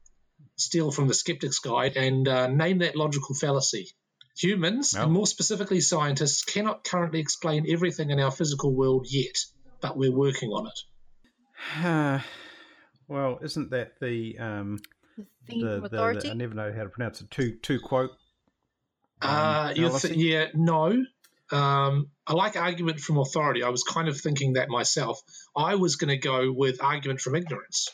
steal from the Skeptic's Guide and uh, name that logical fallacy. Humans, No. and more specifically scientists, cannot currently explain everything in our physical world yet, but we're working on it. well, isn't that the um The the, theme the, of the. I never know how to pronounce it. Tu quoque. um, Uh, you're th- yeah, no. Um, I like argument from authority. I was kind of thinking that myself. I was going to go with argument from ignorance.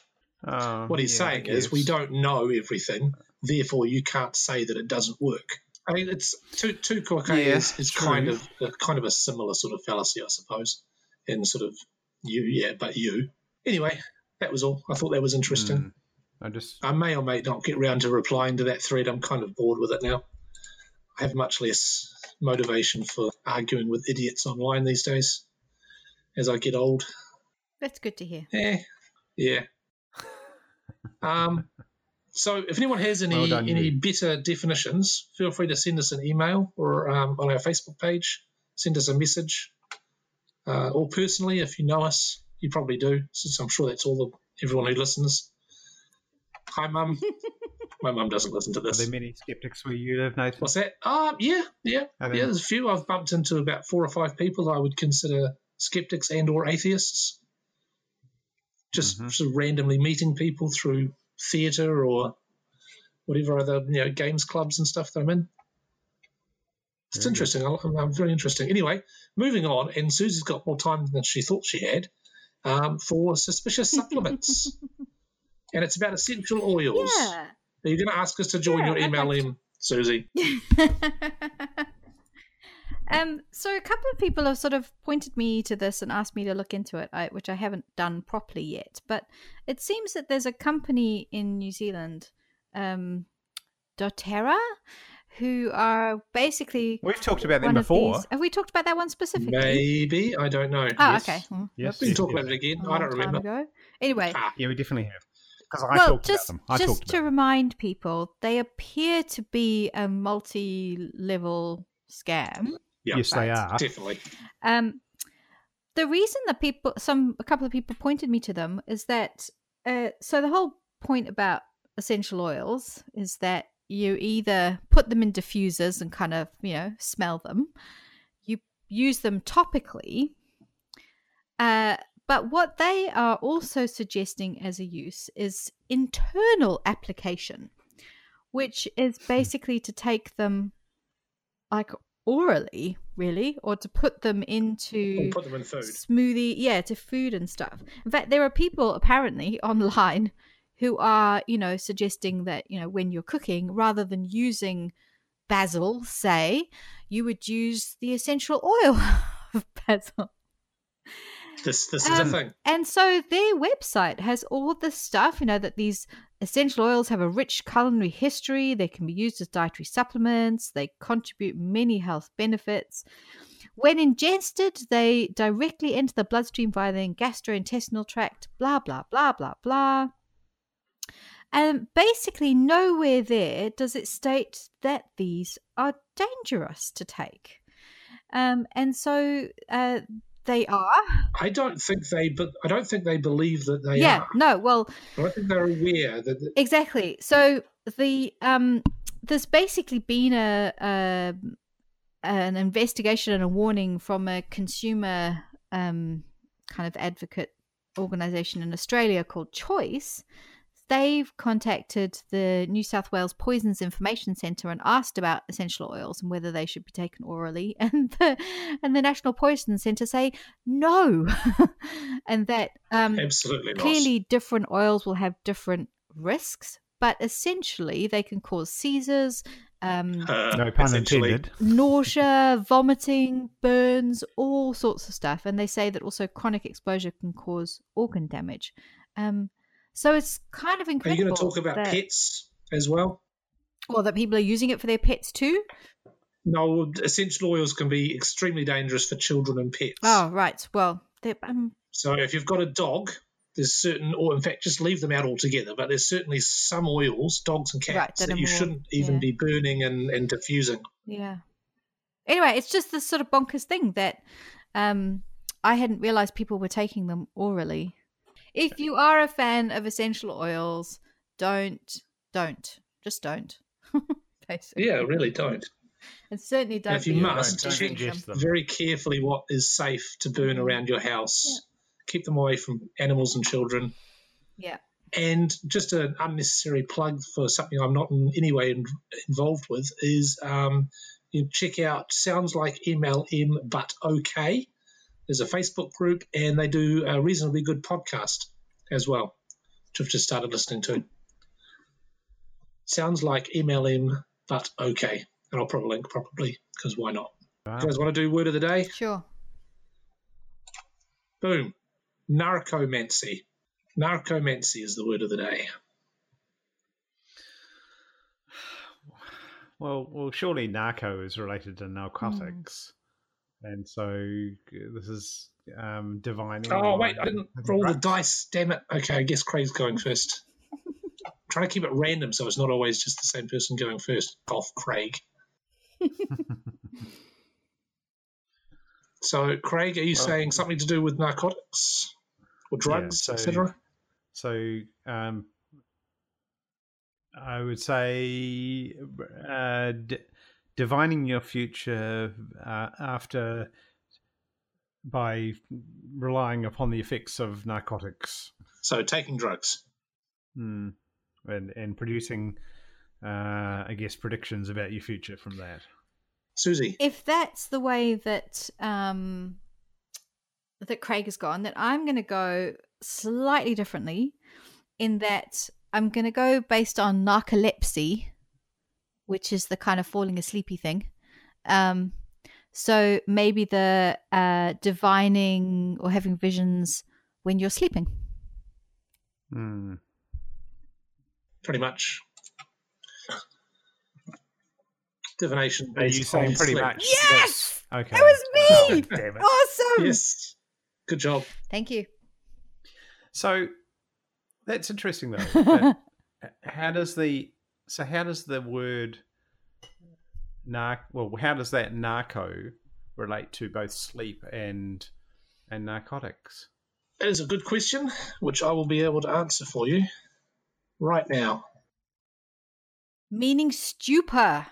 Oh, What he's yeah, saying is, we don't know everything, therefore you can't say that it doesn't work. I mean, it's two two Yeah, is, is kind of a, kind of a similar sort of fallacy, I suppose, in sort of You, yeah, but you. Anyway, that was all. I thought that was interesting. I just I may or may not get round to replying to that thread. I'm kind of bored with it now. I have much less motivation for arguing with idiots online these days as I get old. That's good to hear. Eh, yeah. Um, so if anyone has any Well done, any you. better definitions, feel free to send us an email or um, on our Facebook page. Send us a message, uh, or personally, if you know us, you probably do, since I'm sure that's all the everyone who listens. Hi, mum. My mum doesn't listen to this. are there many skeptics where you live, Nathan? What's that? Um, yeah, yeah, yeah. There's a few. I've bumped into about four or five people I would consider skeptics and or atheists. Just Mhm. sort of randomly meeting people through theatre or whatever other you know games clubs and stuff that I'm in. It's Very interesting. I'm, I'm very interesting. Anyway, moving on, and Siouxsie's got more time than she thought she had um, for suspicious supplements, and it's about essential oils. Yeah. Are you going to ask us to join Yeah, your email like to- in, Siouxsie? um, so a couple of people have sort of pointed me to this and asked me to look into it, I, which I haven't done properly yet. But it seems that there's a company in New Zealand, um, doTERRA, who are basically We've talked about them before. these. Have we talked about that one specifically? Maybe I don't know. Oh, Yes. okay. Hmm, Yes, we can yes, talk yes. about it again. I don't remember. ago. Anyway, Ah, Yeah, we definitely have. Because I well, talked just about them. I just to about them. remind people, they appear to be a multi-level scam. yeah, yes, they are. definitely. Um, the reason that people, some a couple of people pointed me to them is that uh, so the whole point about essential oils is that you either put them in diffusers and kind of you know smell them, you use them topically, uh, but what they are also suggesting as a use is internal application, which is hmm. basically to take them like orally, really, or to put them into put them in smoothie, yeah, to food and stuff. In fact, there are people apparently online who are, you know, suggesting that, you know, when you're cooking, rather than using basil, say, you would use the essential oil of basil. This this is Um, a thing. And so their website has all this stuff, you know, that these essential oils have a rich culinary history. They can be used as dietary supplements. They contribute many health benefits. When ingested, they directly enter the bloodstream via the gastrointestinal tract, blah, blah, blah, blah, blah. And basically, nowhere there does it state that these are dangerous to take. Um, and so uh, they are. I don't think they, but I don't think they believe that they are yeah, are. no, well, I think they're aware that. that exactly. So the um, there's basically been a, a an investigation and a warning from a consumer um, kind of advocate organization in Australia called Choice. They've contacted the New South Wales Poisons Information Centre and asked about essential oils and whether they should be taken orally. And the and the National Poison Centre say no, and that um, absolutely not. clearly different oils will have different risks, but essentially they can cause seizures, um, Uh, No pun intended. nausea, vomiting, burns, all sorts of stuff. And they say that also chronic exposure can cause organ damage. Um, so it's kind of incredible. Are you going to talk about that, pets as well? Well, that people are using it for their pets too. No, essential oils can be extremely dangerous for children and pets. Oh, right. Well, um, So if you've got a dog, there's certain, or in fact, just leave them out altogether. But there's certainly some oils, dogs and Right, cats, that that you more- shouldn't even yeah. be burning and, and diffusing. Yeah. Anyway, it's just this sort of bonkers thing that um, I hadn't realized people were taking them orally. If you are a fan of essential oils, don't, don't, just don't. Basically. Yeah, really don't. And certainly don't. if you must, Don't check them. very carefully what is safe to burn around your house. Keep them away from animals and children. Yeah. And just an unnecessary plug for something I'm not in any way in, involved with is um, you check out Sounds Like MLM But Okay. There's a Facebook group and they do a reasonably good podcast as well, which I've just started listening to. Sounds like MLM But Okay. And I'll probably link probably because why not? Wow. You guys want to do word of the day? Sure. Boom. Narcomancy. Narcomancy is the word of the day. Well, well, surely narco is related to narcotics, and so this is um, divining. Oh, wait, I didn't roll the dice. Damn it. Okay, I guess Craig's going first. trying to keep it random so it's not always just the same person going first. Golf Craig. so, Craig, are you Well- saying something to do with narcotics or drugs, so- etc.? So, um, I would say uh, d- divining your future uh, after by relying upon the effects of narcotics So, taking drugs. Hmm. and and producing, uh, I guess, predictions about your future from that. Siouxsie. if that's the way that um that Craig has gone, that I'm going to go slightly differently. In that I'm going to go based on narcolepsy, which is the kind of falling asleepy thing. Um, so maybe the uh, divining or having visions when you're sleeping. Hmm. Pretty much. Divination Are you based saying pretty sleep. much? Yes! that's- Okay. It was me! Oh, damn it. Awesome! Yes. Good job. Thank you. So that's interesting though. how does the so how does the word narc well how does that narco relate to both sleep and and narcotics? That is a good question, which I will be able to answer for you right now. Meaning stupor.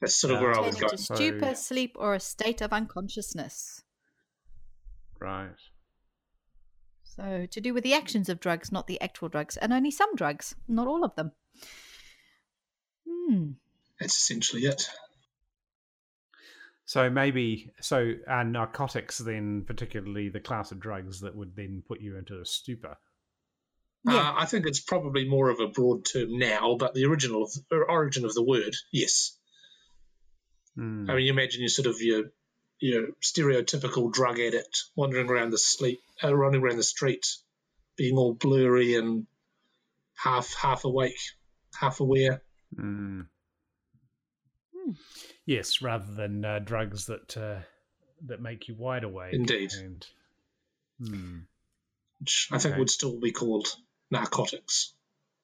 That's sort of Uh, where I was into going. So- stupor, sleep, or a state of unconsciousness. Right. So, to do with the actions of drugs, not the actual drugs, and only some drugs, not all of them. Hmm. That's essentially it. So maybe so are narcotics then particularly the class of drugs that would then put you into a stupor. Yeah. Uh, I think it's probably more of a broad term now, but the original of, or origin of the word, yes. Hmm. I mean, you imagine you sort of your your stereotypical drug addict wandering around the sleep, uh, running around the street, being all blurry and half half awake, half aware. Hmm. Hmm. Yes, rather than uh, drugs that uh, that make you wide awake. Indeed. And, hmm. which I think would still be called narcotics.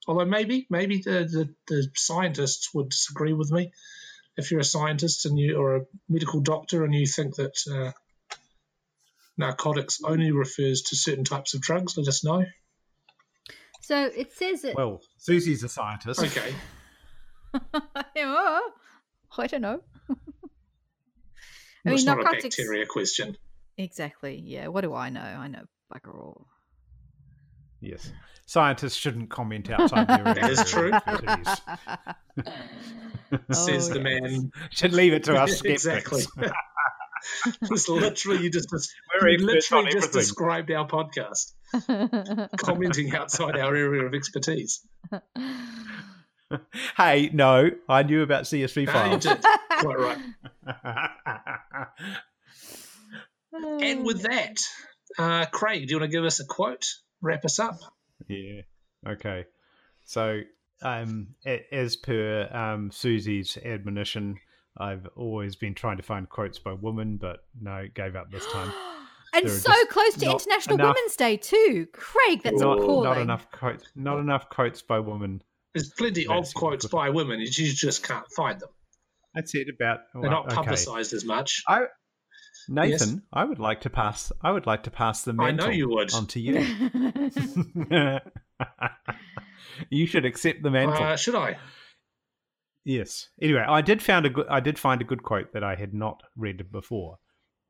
Although maybe, maybe the, the, the scientists would disagree with me. If you're a scientist and you or a medical doctor and you think that uh, narcotics only refers to certain types of drugs, let us know. So it says it. Well, Siouxsie's a scientist. Okay. Oh, I don't know. I Well, it's mean, not a bacteria question. Exactly. Yeah. What do I know? I know bugger all. Yes. Scientists shouldn't comment outside their That is area of true. expertise. Says Oh, the yes. man. Should leave it to us skeptics. exactly. It's literally you just We're you literally just described our podcast, commenting outside our area of expertise. hey, no, I knew about CSV files. did. Quite right. And with that, uh, Craig, do you want to give us a quote? Wrap us up. yeah. Okay. So, um, as per um, Siouxsie's admonition, I've always been trying to find quotes by women, but no, gave up this time. and so close to International enough- Women's Day too. Craig, that's not, appalling. not enough quotes. Not enough quotes by women. There's plenty That's of quotes good. by women. You just can't find them. That's it. About They're not okay. publicised as much. I, Nathan, I would like to pass. I would like to pass the I mantle know you would. on to you. you should accept the mantle. Uh, should I? yes. Anyway, I did found a good. I did find a good quote that I had not read before,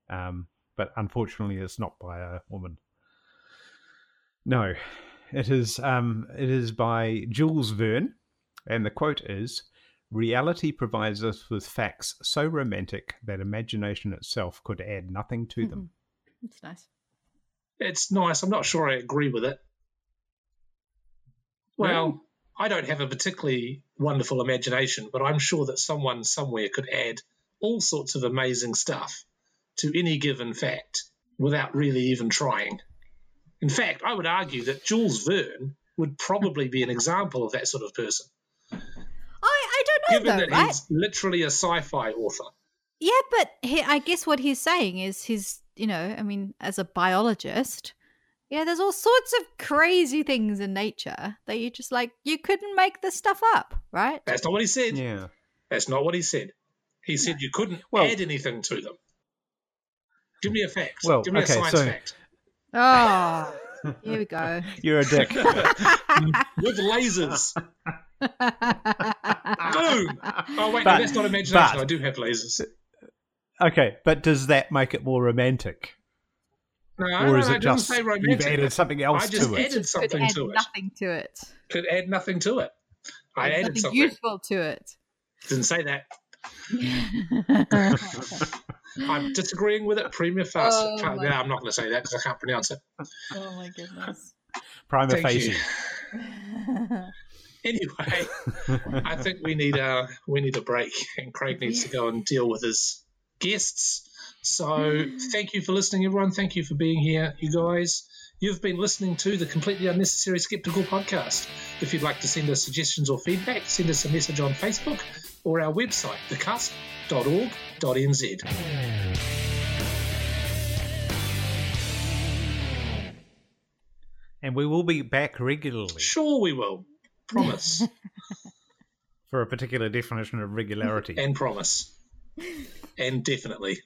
um, but unfortunately, it's not by a woman. No, it is. Um, it is by Jules Verne, and the quote is. Reality provides us with facts so romantic that imagination itself could add nothing to them. It's nice. It's nice. I'm not sure I agree with it. Well, I don't have a particularly wonderful imagination, but I'm sure that someone somewhere could add all sorts of amazing stuff to any given fact without really even trying. In fact, I would argue that Jules Verne would probably be an example of that sort of person, I I don't know given though, that right? he's literally a sci-fi author. Yeah, but he, I guess what he's saying is he's, you know, I mean, as a biologist, yeah, there's all sorts of crazy things in nature that you just like, you couldn't make this stuff up, right? That's not what he said. Yeah. That's not what he said. He said you couldn't Well- add anything to them. Give me a fact. Well, Give me okay, a science so- fact. Oh, here we go. You're a dick. With lasers. Boom. Oh, wait, no, But- that's not imagination. but- I do have lasers. okay, but does that make it more romantic? No, Or no, is no, it it just say you've added something else I just to it? added Could something add to it. nothing to it. Could add nothing to it. I added nothing something. useful to it. Didn't say that. I'm disagreeing with it. Prima facie. Oh, Can't- no, I'm not going to say that because I can't pronounce it. oh my goodness. Prima Thank facie. you. Anyway, I think we need a we need a break, and Craig needs to go and deal with his guests. So, mm. thank you for listening, everyone. Thank you for being here, you guys. You've been listening to the Completely Unnecessary Skeptical podcast. If you'd like to send us suggestions or feedback, send us a message on Facebook or our website, thecusp.org.nz. And we will be back regularly Sure, we will. Promise. for a particular definition of regularity. and promise. And definitely.